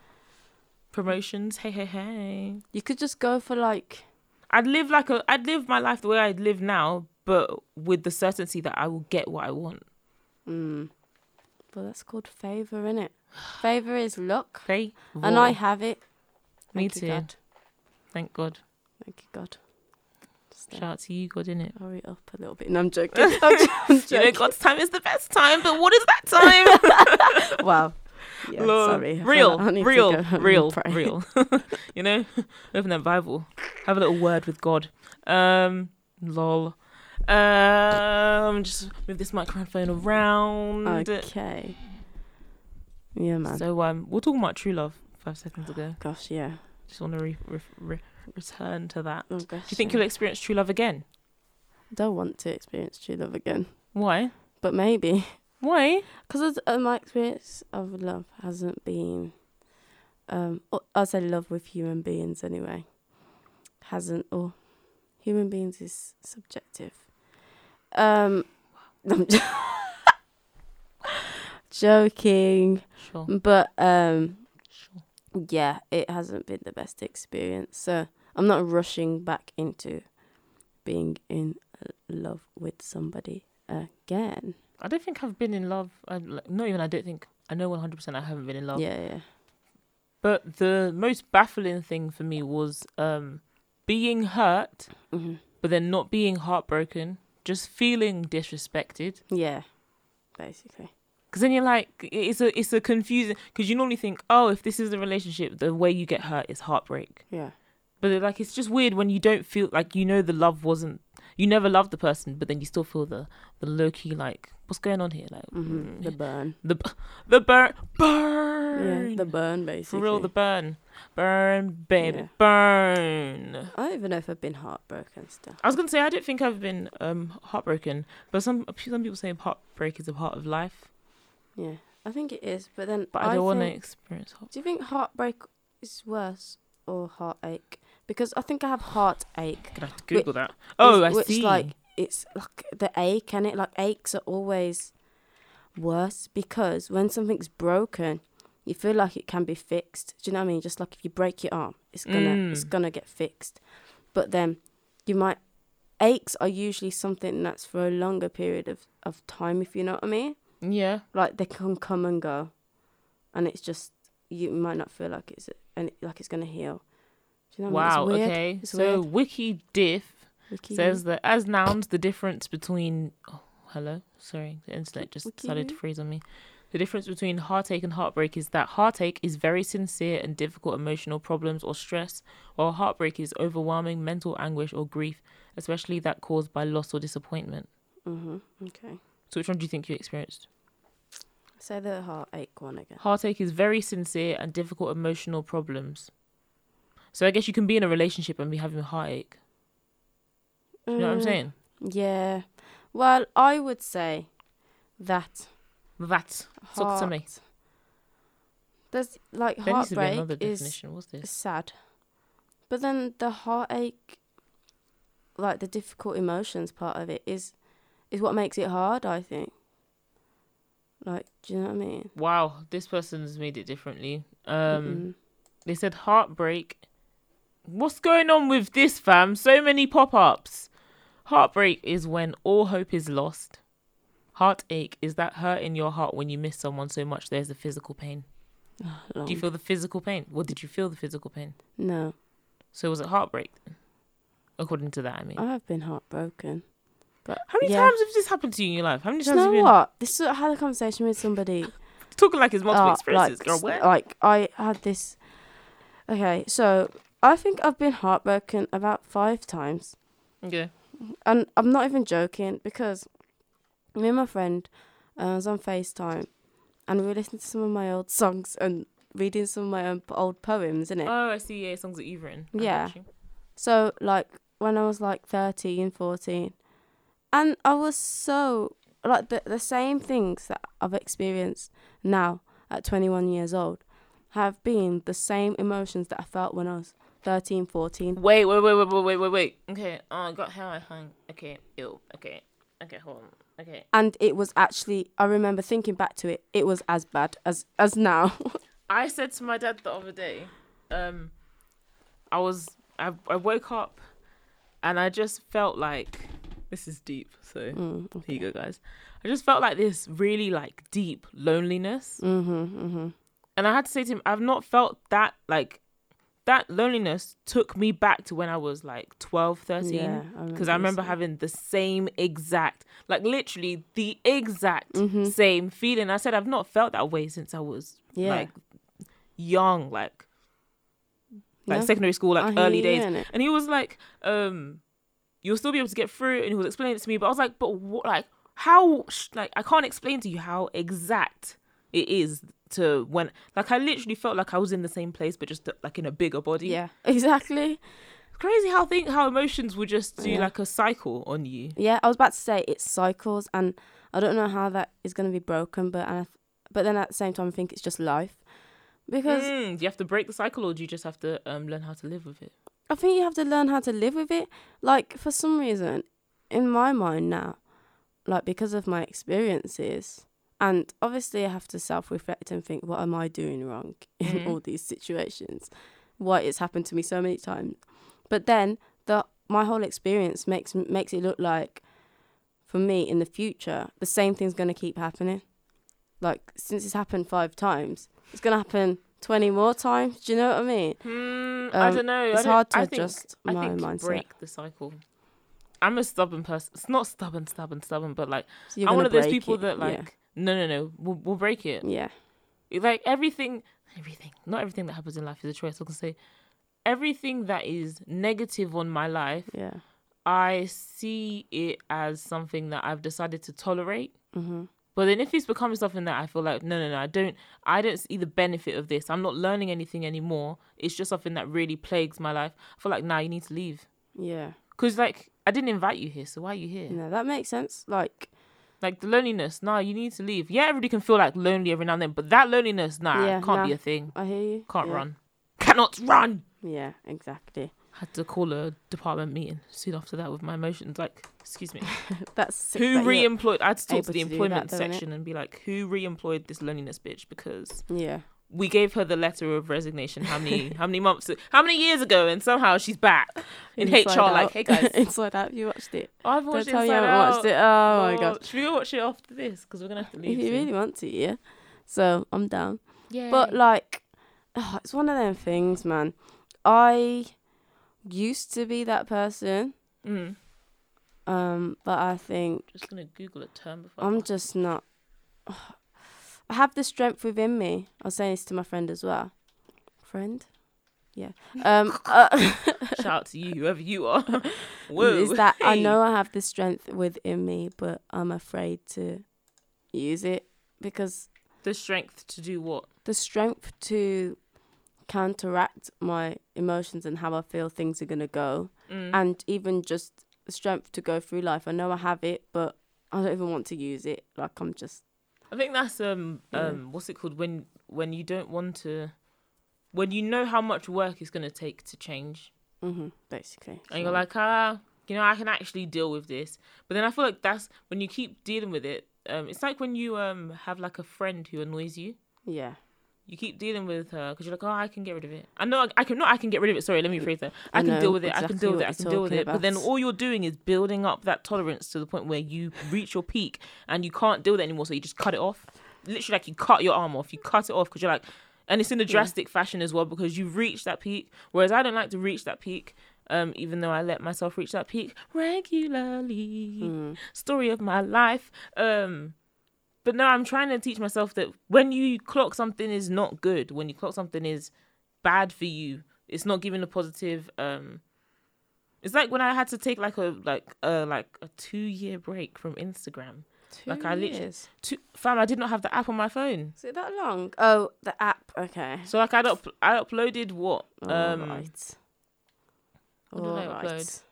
Speaker 5: promotions. Hey, hey, hey.
Speaker 6: You could just go for like
Speaker 5: I'd live like a I'd live my life the way I'd live now, but with the certainty that I will get what I want.
Speaker 6: Mm. But that's called favor, isn't it? Favor is luck,
Speaker 5: Okay.
Speaker 6: and I have it.
Speaker 5: Me
Speaker 6: Thank
Speaker 5: too.
Speaker 6: God.
Speaker 5: Thank God.
Speaker 6: Thank you, God. Uh,
Speaker 5: Shout out to you, God, innit?
Speaker 6: hurry up a little bit. No, I'm joking. I'm, j- I'm
Speaker 5: You know. God's time is the best time, but what is that time?
Speaker 6: wow. Yeah,
Speaker 5: Lord.
Speaker 6: sorry. I
Speaker 5: Real,
Speaker 6: like I need to
Speaker 5: real,
Speaker 6: go home and
Speaker 5: real, real. you know, open that Bible, have a little word with God. Um, lol. Um, just move this microphone around.
Speaker 6: Okay. Yeah, man.
Speaker 5: So um, we're talking about true love five seconds ago.
Speaker 6: Gosh, yeah.
Speaker 5: Just want to re- re- re- return to that.
Speaker 6: Oh,
Speaker 5: Do you think
Speaker 6: yeah.
Speaker 5: you'll experience true love again?
Speaker 6: don't want to experience true love again,
Speaker 5: Why?
Speaker 6: but maybe
Speaker 5: Why?
Speaker 6: because uh, my experience of love hasn't been, um, I'd say love with human beings anyway, hasn't or human beings is subjective. Um, I'm joking,
Speaker 5: Sure.
Speaker 6: but um,
Speaker 5: Sure.
Speaker 6: yeah, it hasn't been the best experience. So I'm not rushing back into being in uh, love with somebody again.
Speaker 5: I don't think I've been in love. I, like, not even. I don't think. I know one hundred percent. I haven't been in love.
Speaker 6: Yeah, yeah.
Speaker 5: But the most baffling thing for me was um, being hurt,
Speaker 6: hmm
Speaker 5: but then not being heartbroken, just feeling disrespected.
Speaker 6: Yeah, basically.
Speaker 5: Because then you're like, it's a it's a confusing. Because you normally think, oh, if this is a relationship, the way you get hurt is heartbreak.
Speaker 6: Yeah.
Speaker 5: But it, like, it's just weird when you don't feel like you know the love wasn't. You never loved the person, but then you still feel the the low key like, what's going on here? Like,
Speaker 6: hmm
Speaker 5: mm,
Speaker 6: The burn.
Speaker 5: the the burn burn.
Speaker 6: Yeah, the burn, basically.
Speaker 5: For real, the burn, burn, baby,
Speaker 6: Yeah.
Speaker 5: burn.
Speaker 6: I don't even know if I've been heartbroken still.
Speaker 5: I was gonna say I don't think I've been um heartbroken, but some some people say heartbreak is a part of life,
Speaker 6: Yeah, I think it is. But then,
Speaker 5: but I don't want to experience heart.
Speaker 6: Do you think heartbreak is worse or heartache? Because I think I have heartache.
Speaker 5: Gonna have to Google that. Oh, I
Speaker 6: which
Speaker 5: see.
Speaker 6: like it's like the ache and it like aches are always worse because when something's broken, you feel like it can be fixed. Do you know what I mean? Just like if you break your arm, it's gonna it's
Speaker 5: Mm.
Speaker 6: gonna get fixed. But then you might aches are usually something that's for a longer period of, of time if you know what I mean.
Speaker 5: yeah,
Speaker 6: Like they can come and go and it's just you might not feel like it's and like it's gonna heal. Do you know what I
Speaker 5: wow.
Speaker 6: mean? It's.
Speaker 5: Okay,
Speaker 6: It's
Speaker 5: so
Speaker 6: weird.
Speaker 5: Wiki Diff
Speaker 6: Wiki-
Speaker 5: says that as nouns, the difference between oh, hello, sorry, the internet just
Speaker 6: Wiki
Speaker 5: decided to freeze on me. The difference between heartache and heartbreak is that heartache is very sincere and difficult emotional problems or stress, while heartbreak is overwhelming mental anguish or grief, especially that caused by loss or disappointment.
Speaker 6: Mhm. Okay.
Speaker 5: So, which one do you think you experienced?
Speaker 6: Say the heartache one again.
Speaker 5: Heartache is very sincere and difficult emotional problems. So, I guess you can be in a relationship and be having a heartache. Do you know what I'm
Speaker 6: Mm,
Speaker 5: saying?
Speaker 6: Yeah. Well, I would say that
Speaker 5: That. Talk to me.
Speaker 6: There's like
Speaker 5: There needs to be another
Speaker 6: heartbreak is
Speaker 5: definition. What's this?
Speaker 6: sad, but then the heartache, like the difficult emotions part of it, is is what makes it hard. I think. Like, do you know what I mean?
Speaker 5: Wow, this person's made it differently. Um,
Speaker 6: Mm-mm.
Speaker 5: they said heartbreak. What's going on with this, fam? So many pop ups. Heartbreak is when all hope is lost. Heartache is that hurt in your heart when you miss someone so much there's a physical pain. Do you feel the physical pain? What did you feel the physical pain?
Speaker 6: no,
Speaker 5: So was it heartbreak? according to that. I mean,
Speaker 6: I have been heartbroken. But
Speaker 5: how many
Speaker 6: yeah.
Speaker 5: times has this happened to you in your life? How many
Speaker 6: Do
Speaker 5: times
Speaker 6: you
Speaker 5: have
Speaker 6: know
Speaker 5: you been
Speaker 6: what? This is, I had a conversation with somebody.
Speaker 5: talking like it's multiple
Speaker 6: uh,
Speaker 5: experiences?
Speaker 6: like,
Speaker 5: Girl, what?
Speaker 6: like I had this. Okay, so I think I've been heartbroken about five times,
Speaker 5: Okay.
Speaker 6: and I'm not even joking because me and my friend uh, was on Facetime, and we were listening to some of my old songs and reading some of my own old poems, innit?
Speaker 5: Oh, I see. Yeah, songs that you've written.
Speaker 6: Yeah.
Speaker 5: you.
Speaker 6: So like when I was like 13, 14, and I was so like the the same things that I've experienced now at 21 years old have been the same emotions that I felt when I was 13, 14.
Speaker 5: Wait, wait, wait, wait, wait, wait, wait, wait. Okay. Oh, I got how I hung. Okay. Ew. Okay. Okay. Hold on. Okay.
Speaker 6: And it was actually I remember thinking back to it, it was as bad as as now.
Speaker 5: I said to my dad the other day, um, I was I I woke up, and I just felt like this is deep. So
Speaker 6: mm,
Speaker 5: here you go, guys. I just felt like this really like deep loneliness,
Speaker 6: mhm, mhm.
Speaker 5: and I had to say to him, I've not felt that like that loneliness took me back to when I was like 12, 13.
Speaker 6: Yeah,
Speaker 5: because I remember having the same exact, like literally the exact
Speaker 6: Mhm.
Speaker 5: same feeling. I said I've not felt that way since I was
Speaker 6: Yeah.
Speaker 5: like young, like like
Speaker 6: No,
Speaker 5: secondary school, like early days. And he was like, um, "You'll still be able to get through." it," And he was explaining it to me, but I was like, "But what? Like, how? sh- Like, I can't explain to you how exact it is to when, like, I literally felt like I was in the same place, but just like in a bigger body.
Speaker 6: Yeah, exactly.
Speaker 5: crazy how think how emotions would just do
Speaker 6: Yeah.
Speaker 5: like a cycle on you.
Speaker 6: Yeah, I was about to say it cycles, and I don't know how that is going to be broken, but and I, but then at the same time, I think it's just life, because
Speaker 5: Mm, do you have to break the cycle, or do you just have to um, learn how to live with it?
Speaker 6: I think you have to learn how to live with it. Like for some reason, in my mind now, like because of my experiences, and obviously I have to self-reflect and think, what am I doing wrong in
Speaker 5: Mhm.
Speaker 6: all these situations? Why it's happened to me so many times. But then the my whole experience makes makes it look like, for me in the future, the same thing's gonna keep happening. Like since it's happened five times, it's gonna happen twenty more times. Do you know what I mean?
Speaker 5: I
Speaker 6: Um,
Speaker 5: don't know.
Speaker 6: it's
Speaker 5: don't,
Speaker 6: hard to
Speaker 5: I think,
Speaker 6: adjust
Speaker 5: I
Speaker 6: my
Speaker 5: think
Speaker 6: mindset.
Speaker 5: break the cycle. I'm a stubborn person. It's not stubborn, stubborn, stubborn, but like
Speaker 6: So
Speaker 5: I'm one of those people
Speaker 6: it,
Speaker 5: that
Speaker 6: yeah.
Speaker 5: No, no, no. We'll, we'll break it.
Speaker 6: Yeah.
Speaker 5: Like everything, everything. Not everything that happens in life is a choice. I can say everything that is negative on my life.
Speaker 6: Yeah.
Speaker 5: I see it as something that I've decided to tolerate.
Speaker 6: hmm
Speaker 5: But then if it's becoming something that I feel like no no no I don't I don't see the benefit of this. I'm not learning anything anymore. It's just something that really plagues my life. I feel like now you need to leave
Speaker 6: Yeah.
Speaker 5: because like I didn't invite you here, so why are you here?
Speaker 6: No, that makes sense. Like,
Speaker 5: Like the loneliness, nah, you need to leave. Yeah, everybody can feel like lonely every now and then, but that loneliness, nah,
Speaker 6: Yeah,
Speaker 5: can't
Speaker 6: nah.
Speaker 5: be a thing.
Speaker 6: I hear you.
Speaker 5: Can't
Speaker 6: yeah.
Speaker 5: run. Cannot run.
Speaker 6: Yeah, exactly.
Speaker 5: Had to call a department meeting soon after that with my emotions. Like, excuse me.
Speaker 6: That's sick
Speaker 5: who
Speaker 6: that
Speaker 5: re-employed? I had to talk to the
Speaker 6: to
Speaker 5: employment
Speaker 6: that,
Speaker 5: section and be like, who re-employed this loneliness bitch? Because
Speaker 6: Yeah.
Speaker 5: We gave her the letter of resignation how many how many months how many years ago and somehow she's back in
Speaker 6: Inside
Speaker 5: HR like hey guys
Speaker 6: Inside Out. You watched it.
Speaker 5: I haven't
Speaker 6: Don't
Speaker 5: watched
Speaker 6: tell you haven't watched it. Oh, my
Speaker 5: Oh,
Speaker 6: god.
Speaker 5: should we go watch it after this because we're gonna have to leave
Speaker 6: If you
Speaker 5: soon.
Speaker 6: really want to, yeah. So I'm down.
Speaker 5: yeah
Speaker 6: But like, oh, it's one of them things, man. I used to be that person,
Speaker 5: mm.
Speaker 6: um, but I think
Speaker 5: just gonna Google a term before
Speaker 6: I'm just not. I have the strength within me. I was saying this to my friend as well. Friend, yeah. Um, uh,
Speaker 5: shout out to you whoever you are Whoa,
Speaker 6: is that I know I have the strength within me, but I'm afraid to use it because
Speaker 5: the strength to do what
Speaker 6: the strength to counteract my emotions and how I feel things are gonna go,
Speaker 5: mm.
Speaker 6: and even just the strength to go through life. I know I have it, but I don't even want to use it. Like I'm just
Speaker 5: I think that's um um what's it called? When when you don't want to when you know how much work it's gonna take to change.
Speaker 6: Hmm basically.
Speaker 5: and you're like ah you know I can actually deal with this. But then I feel like that's when you keep dealing with it um it's like when you um have like a friend who annoys you.
Speaker 6: Yeah.
Speaker 5: You keep dealing with her because you're like, oh, I can get rid of it. I know I, I can not. I can get rid of it. Sorry, let me rephrase that. I,
Speaker 6: I
Speaker 5: can deal with it. I can deal with it. I can deal with it. But then all you're doing is building up that tolerance to the point where you reach your peak and you can't deal with it anymore. So you just cut it off. Literally, like you cut your arm off. You cut it off because you're like, and it's in a drastic fashion as well because you've reached that peak. Whereas I don't like to reach that peak. Um, even though I let myself reach that peak regularly.
Speaker 6: Mm.
Speaker 5: Story of my life. Um, but no, I'm trying to teach myself that when you clock something is not good, when you clock something is bad for you, it's not giving a positive. Um, it's like when I had to take like a like a like a two year break from Instagram.
Speaker 6: Two
Speaker 5: Like, I literally-
Speaker 6: years.
Speaker 5: Two, fam, I did not have the app on my phone.
Speaker 6: Is it that long? Oh, the app. Okay.
Speaker 5: So like I'd up, I uploaded what?
Speaker 6: All
Speaker 5: Um,
Speaker 6: right.
Speaker 5: what did I
Speaker 6: All
Speaker 5: upload?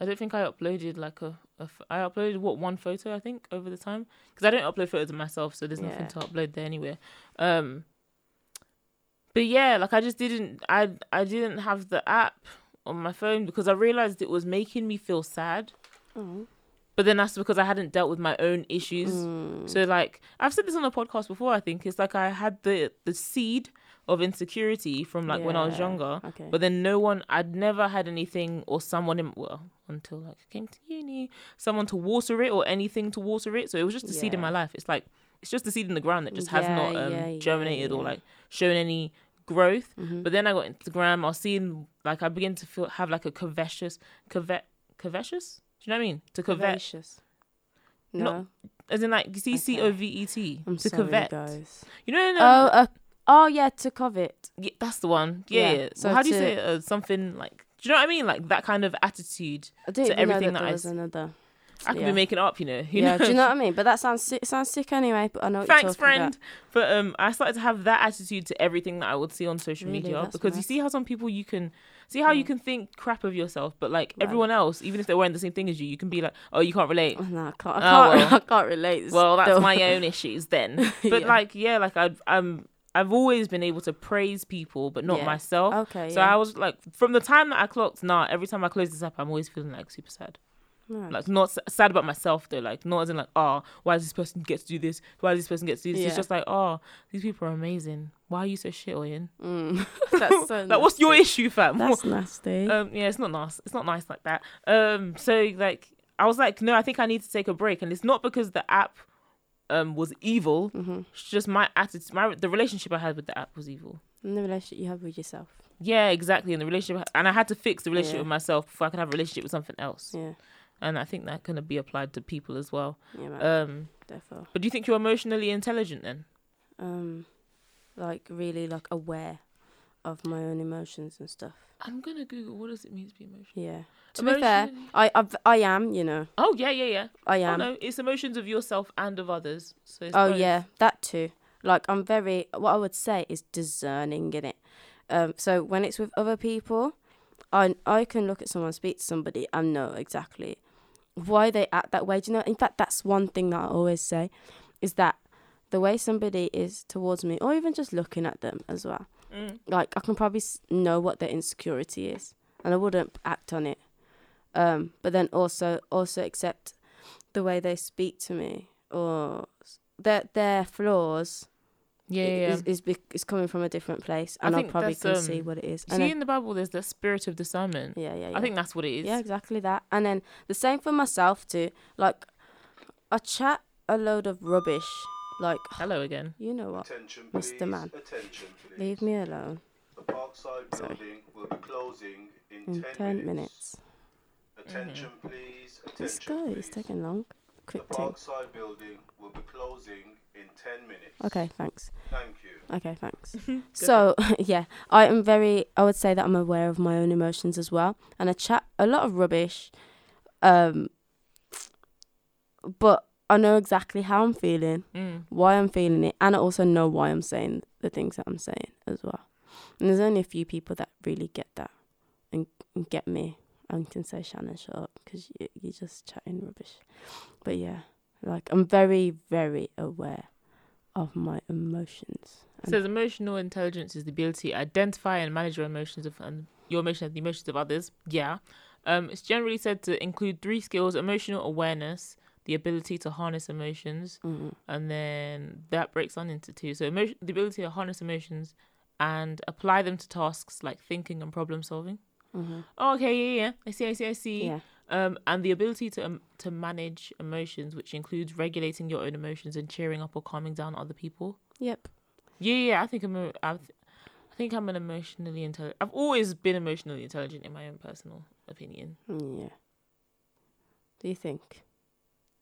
Speaker 5: I don't think I uploaded like a f- I uploaded what one photo I think over the time because I don't upload photos of myself, so there's nothing
Speaker 6: Yeah.
Speaker 5: to upload there anywhere. Um, but yeah, like I just didn't, I I didn't have the app on my phone because I realized it was making me feel sad.
Speaker 6: Oh.
Speaker 5: But then that's because I hadn't dealt with my own issues.
Speaker 6: Mm.
Speaker 5: So like I've said this on a podcast before. I think it's like I had the the seed of insecurity from like when I was younger,
Speaker 6: okay.
Speaker 5: but then no one. I'd never had anything or someone in well until like I came to uni, someone to water it or anything to water it. So it was just a seed in my life. It's like it's just a seed in the ground that just has
Speaker 6: Yeah,
Speaker 5: not um,
Speaker 6: yeah, yeah,
Speaker 5: germinated or like shown any growth.
Speaker 6: Mhm.
Speaker 5: But then I got Instagram. I was seeing like I began to feel have like a covetous, covet, covetous. Do you know what I mean? To covet,
Speaker 6: Vivacious. No,
Speaker 5: No, as in like you see
Speaker 6: Okay.
Speaker 5: C O V E T. To
Speaker 6: sorry,
Speaker 5: covet.
Speaker 6: guys.
Speaker 5: You know, no.
Speaker 6: Oh,
Speaker 5: um,
Speaker 6: uh, oh yeah, to covet.
Speaker 5: yeah, that's the one. Yeah.
Speaker 6: Yeah,
Speaker 5: yeah.
Speaker 6: so
Speaker 5: Well, how do you
Speaker 6: to-
Speaker 5: say it? Uh, something like? Do you know what I mean? Like that kind of attitude.
Speaker 6: I
Speaker 5: To everything
Speaker 6: that
Speaker 5: that I
Speaker 6: was another.
Speaker 5: I could
Speaker 6: Yeah.
Speaker 5: be making it up, you know. Who
Speaker 6: yeah, do you know what I mean? But that sounds sick, sounds sick anyway. But I know
Speaker 5: Thanks, friend.
Speaker 6: About.
Speaker 5: But um, I started to have that attitude to everything that I would see on social
Speaker 6: Really?
Speaker 5: media
Speaker 6: That's
Speaker 5: because you see how some people you can see how you
Speaker 6: Mm.
Speaker 5: can think crap of yourself, but like
Speaker 6: Right.
Speaker 5: everyone else, even if they're wearing the same thing as you, you can be like, oh, you can't relate.
Speaker 6: Oh, no, I can't. I
Speaker 5: Oh,
Speaker 6: can't.
Speaker 5: well.
Speaker 6: I can't relate.
Speaker 5: Well, that's
Speaker 6: still.
Speaker 5: my own issues then. But
Speaker 6: Yeah.
Speaker 5: like, yeah, like I've um, I've always been able to praise people, but not
Speaker 6: Yeah.
Speaker 5: myself.
Speaker 6: Okay.
Speaker 5: So
Speaker 6: yeah.
Speaker 5: I was like, from the time that I clocked, now every time I close this up, I'm always feeling like super sad.
Speaker 6: Nice.
Speaker 5: Like not s- sad about myself though, like not as in like, oh, why does this person get to do this? Why does this person get to do this?
Speaker 6: Yeah.
Speaker 5: It's just like, oh, these people are amazing. Why are you so shit, Oyin?
Speaker 6: Mm. that's so.
Speaker 5: Like, what's your issue, fam?
Speaker 6: That's nasty.
Speaker 5: um, yeah, it's not nice. It's not nice like that. Um, so like, I was like, no, I think I need to take a break, and it's not because the app, um, was evil.
Speaker 6: hmm
Speaker 5: It's just my attitude, my the relationship I had with the app was evil.
Speaker 6: And the relationship you have with yourself.
Speaker 5: Yeah, exactly. And the relationship, and I had to fix the relationship
Speaker 6: Yeah.
Speaker 5: with myself before I could have a relationship with something else.
Speaker 6: Yeah.
Speaker 5: And I think that can be applied to people as well.
Speaker 6: Yeah, man.
Speaker 5: Um,
Speaker 6: Therefore,
Speaker 5: but do you think you're emotionally intelligent then?
Speaker 6: um, like really like aware of my own emotions and stuff.
Speaker 5: I'm gonna Google what does it mean to be emotional.
Speaker 6: Yeah. To be fair, I I've, I am. You know,
Speaker 5: Oh yeah, yeah, yeah.
Speaker 6: I
Speaker 5: Oh
Speaker 6: am.
Speaker 5: no, it's emotions of yourself and of others. So it's
Speaker 6: Oh
Speaker 5: both.
Speaker 6: yeah, that too. Like I'm very what I would say is discerning in it. Um so when it's with other people, I I can look at someone, speak to somebody and know exactly why they act that way. Do you know in fact that's one thing that I always say is that the way somebody is towards me or even just looking at them as well.
Speaker 5: Mm.
Speaker 6: Like I can probably know what their insecurity is and I wouldn't act on it. Um but then also also accept the way they speak to me or their their flaws
Speaker 5: Yeah,
Speaker 6: i-
Speaker 5: yeah.
Speaker 6: is is, is coming from a different place, and I,
Speaker 5: think
Speaker 6: probably can see
Speaker 5: um,
Speaker 6: what it is.
Speaker 5: See
Speaker 6: then,
Speaker 5: in the Bible, there's the spirit of discernment.
Speaker 6: yeah, yeah, yeah.
Speaker 5: I think that's what it is.
Speaker 6: yeah, exactly that. And then the same for myself too. Like, I chat a load of rubbish. Like,
Speaker 5: Hello again.
Speaker 6: you know what?
Speaker 1: Attention,
Speaker 6: Mr. Man.
Speaker 1: Attention, please.
Speaker 6: Leave me alone.
Speaker 1: The Parkside
Speaker 6: Sorry.
Speaker 1: building will be closing in,
Speaker 6: In
Speaker 1: 10,
Speaker 6: ten
Speaker 1: minutes.
Speaker 6: minutes.
Speaker 1: Attention, please. Attention,
Speaker 6: This guy
Speaker 1: please.
Speaker 6: is taking long. Quick thing.
Speaker 1: Parkside building will be closing in 10 minutes.
Speaker 6: Okay, thanks.
Speaker 1: Thank you.
Speaker 6: Okay, thanks. so, yeah, I am very, I would say that I'm aware of my own emotions as well. And I chat a lot of rubbish. Um, but I know exactly how I'm feeling,
Speaker 5: Mm.
Speaker 6: why I'm feeling it, and I also know why I'm saying the things that I'm saying as well. And there's only a few people that really get that and, and get me and can say, Shannon, shut up, because you, you're just chatting rubbish. But yeah, like, I'm very, very aware of my emotions.
Speaker 5: It says emotional intelligence is the ability to identify and manage your emotions of and your emotions and the emotions of others. Yeah. Um, it's generally said to include three skills: emotional awareness, the ability to harness emotions,
Speaker 6: Mm.
Speaker 5: and then that breaks down into two. So emotion, the ability to harness emotions and apply them to tasks like thinking and problem solving.
Speaker 6: Mm-hmm.
Speaker 5: Oh, okay, yeah, yeah. I see, I see, I see.
Speaker 6: Yeah.
Speaker 5: Um, and the ability to um, to manage emotions, which includes regulating your own emotions and cheering up or calming down other people.
Speaker 6: Yep.
Speaker 5: Yeah, yeah. I think emo- I, th- I think I'm an emotionally intelligent. I've always been emotionally intelligent in my own personal opinion.
Speaker 6: Mm, Yeah. Do you think?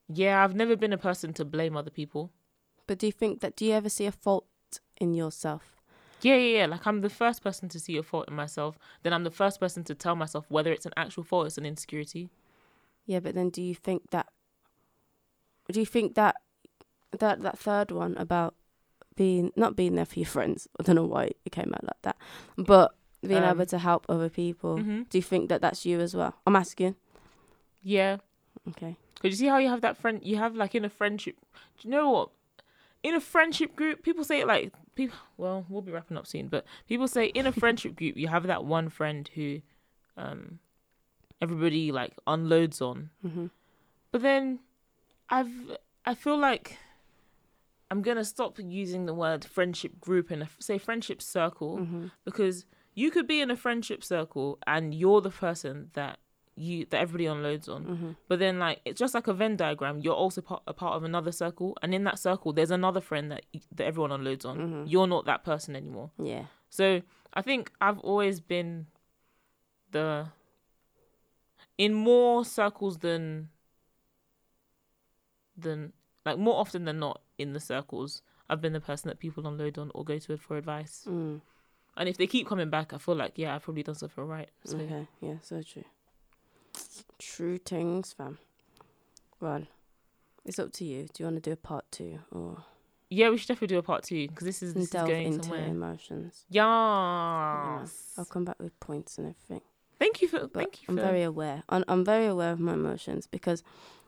Speaker 5: Yeah, I've never been a person to blame other people.
Speaker 6: But do you think that? Do you ever see a fault in yourself?
Speaker 5: Yeah, yeah, yeah. Like I'm the first person to see a fault in myself. Then I'm the first person to tell myself whether it's an actual fault or it's an insecurity.
Speaker 6: Yeah, but then do you think that? Do you think that that that third one about being not being there for your friends? I don't know why it came out like that, but being
Speaker 5: Um,
Speaker 6: able to help other people.
Speaker 5: hmm
Speaker 6: Do you think that that's you as well? I'm asking.
Speaker 5: Yeah.
Speaker 6: Okay.
Speaker 5: Because you see how you have that friend, you have like in a friendship. Do you know what? In a friendship group, people say it like people. Well, we'll be wrapping up soon, but people say in a friendship group, you have that one friend who, um, everybody like unloads on.
Speaker 6: hmm
Speaker 5: But then, I've I feel like I'm gonna stop using the word friendship group and say friendship circle
Speaker 6: hmm
Speaker 5: because you could be in a friendship circle and you're the person that you that everybody unloads on
Speaker 6: hmm
Speaker 5: but then like it's just like a venn diagram you're also part, a part of another circle and in that circle there's another friend that that everyone unloads on
Speaker 6: Mhm.
Speaker 5: you're not that person anymore
Speaker 6: Yeah.
Speaker 5: so i think i've always been the in more circles than than like more often than not in the circles i've been the person that people unload on or go to for advice
Speaker 6: Mm.
Speaker 5: and if they keep coming back i feel like yeah i've probably done something right so
Speaker 6: Okay. Yeah. So true. True things, fam. Well, it's up to you. Do you want to do a part two or
Speaker 5: yeah we should definitely do a part two because this is this is
Speaker 6: delve
Speaker 5: going
Speaker 6: into
Speaker 5: somewhere
Speaker 6: emotions?
Speaker 5: Yes.
Speaker 6: I'll come back with points and everything.
Speaker 5: Thank you for.
Speaker 6: But
Speaker 5: thank you
Speaker 6: I'm very aware. I'm, I'm very aware of my emotions because,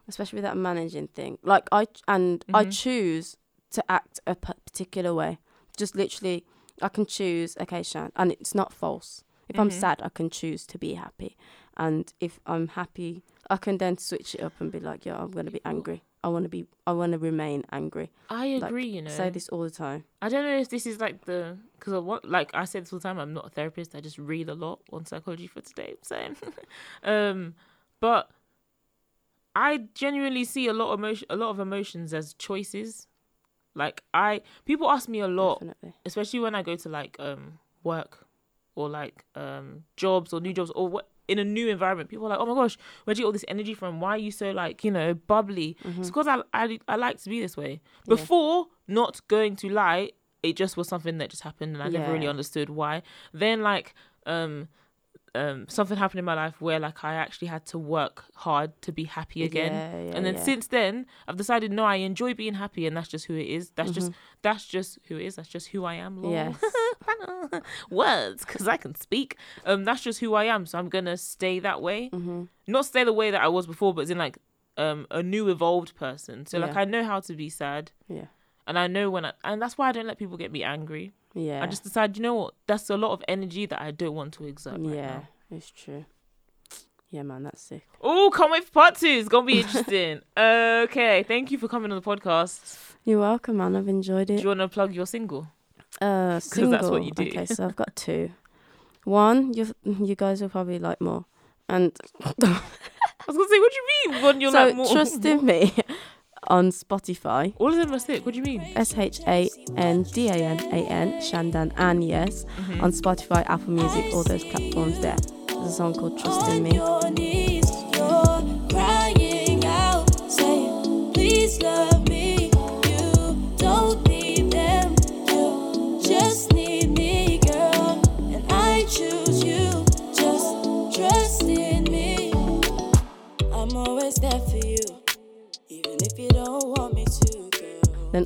Speaker 6: especially with that managing thing, like I and I
Speaker 5: Mhm.
Speaker 6: choose to act a p- particular way. Just literally, I can choose. Okay, Shan, and it's not false. If I'm
Speaker 5: Mhm.
Speaker 6: sad, I can choose to be happy, and if I'm happy, I can then switch it up and be like, yeah, I'm gonna be angry. I want to be. I want to remain angry.
Speaker 5: I
Speaker 6: like,
Speaker 5: agree. you know.
Speaker 6: Say this all the time.
Speaker 5: I don't know if this is like the because I want like I said this all the time. I'm not a therapist. I just read a lot on psychology for today. So, um, but I genuinely see a lot of emotion, a lot of emotions as choices. Like I, people ask me a lot,
Speaker 6: Definitely.
Speaker 5: especially when I go to like um work or like um jobs or new jobs or what in a new environment. People are like, oh my gosh, where do you get all this energy from? Why are you so like you know bubbly? It's because I, I I like to be this way.
Speaker 6: Mm-hmm. Yeah.
Speaker 5: Before, not going to lie, it just was something that just happened and I never really understood why. Then like um um something happened in my life where like I actually had to work hard to be happy again.
Speaker 6: Yeah, yeah,
Speaker 5: and then
Speaker 6: yeah.
Speaker 5: since then I've decided no, I enjoy being happy and that's just who it is. That's just that's just who it is. That's just who I am. lol.
Speaker 6: Yes.
Speaker 5: Words, because I can speak. Um, that's just who I am. So I'm gonna stay that way.
Speaker 6: Mm-hmm.
Speaker 5: Not stay the way that I was before, but as in like um a new evolved person. So like. I know how to be sad,
Speaker 6: Yeah.
Speaker 5: and I know when I and that's why I don't let people get me angry.
Speaker 6: Yeah.
Speaker 5: I just decide, you know what? That's a lot of energy that I don't want to exert. Right
Speaker 6: yeah,
Speaker 5: now.
Speaker 6: it's true. Yeah, man, that's sick.
Speaker 5: Oh, can't wait for part two. It's gonna be interesting. okay, thank you for coming on the podcast.
Speaker 6: You're welcome, man. I've enjoyed it.
Speaker 5: Do you want to plug your single?
Speaker 6: Uh, single.
Speaker 5: that's what you do.
Speaker 6: Okay, so I've got two. One, you you guys will probably like more, and
Speaker 5: I was gonna say, what do you mean? One you're
Speaker 6: so
Speaker 5: like more.
Speaker 6: trust in me on Spotify.
Speaker 5: All of them are sick. What do you mean?
Speaker 6: S H A N D A N A N Shandanan yes
Speaker 5: Mm-hmm.
Speaker 6: on Spotify, Apple Music, all those platforms. There, there's a song called Trust in Me.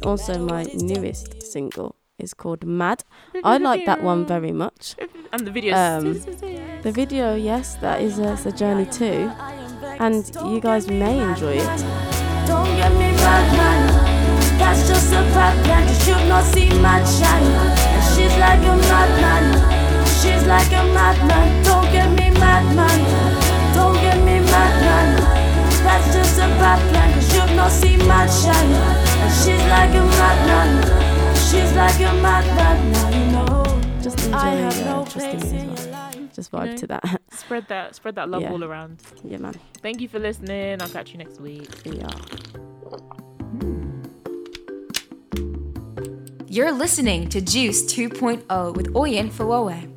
Speaker 7: Girl.
Speaker 6: Also my newest single is called Mad. I like that one very much.
Speaker 5: And the video.
Speaker 6: Um, The video, yes, that is a, a journey too, and you guys may enjoy it.
Speaker 7: Don't get me mad, man. That's just a bad plan. You should not see mad shine. And she's like a madman. She's like a madman. Don't get me mad, man. Don't get me mad, man. That's just a bad plan. You should not see mad shine. And she's like a madman. She's like a madman. Now you know.
Speaker 6: Just enjoy
Speaker 7: I have
Speaker 6: uh,
Speaker 7: no place
Speaker 6: Me
Speaker 7: in
Speaker 6: as
Speaker 7: your
Speaker 6: well.
Speaker 7: life.
Speaker 6: Just vibe
Speaker 5: know?
Speaker 6: to that.
Speaker 5: spread that spread that love
Speaker 6: Yeah.
Speaker 5: all around.
Speaker 6: yeah, man.
Speaker 5: Thank you for listening. I'll catch you next week.
Speaker 6: Yeah.
Speaker 4: You're listening to Juiced 2.0 with Oyin Fowowe.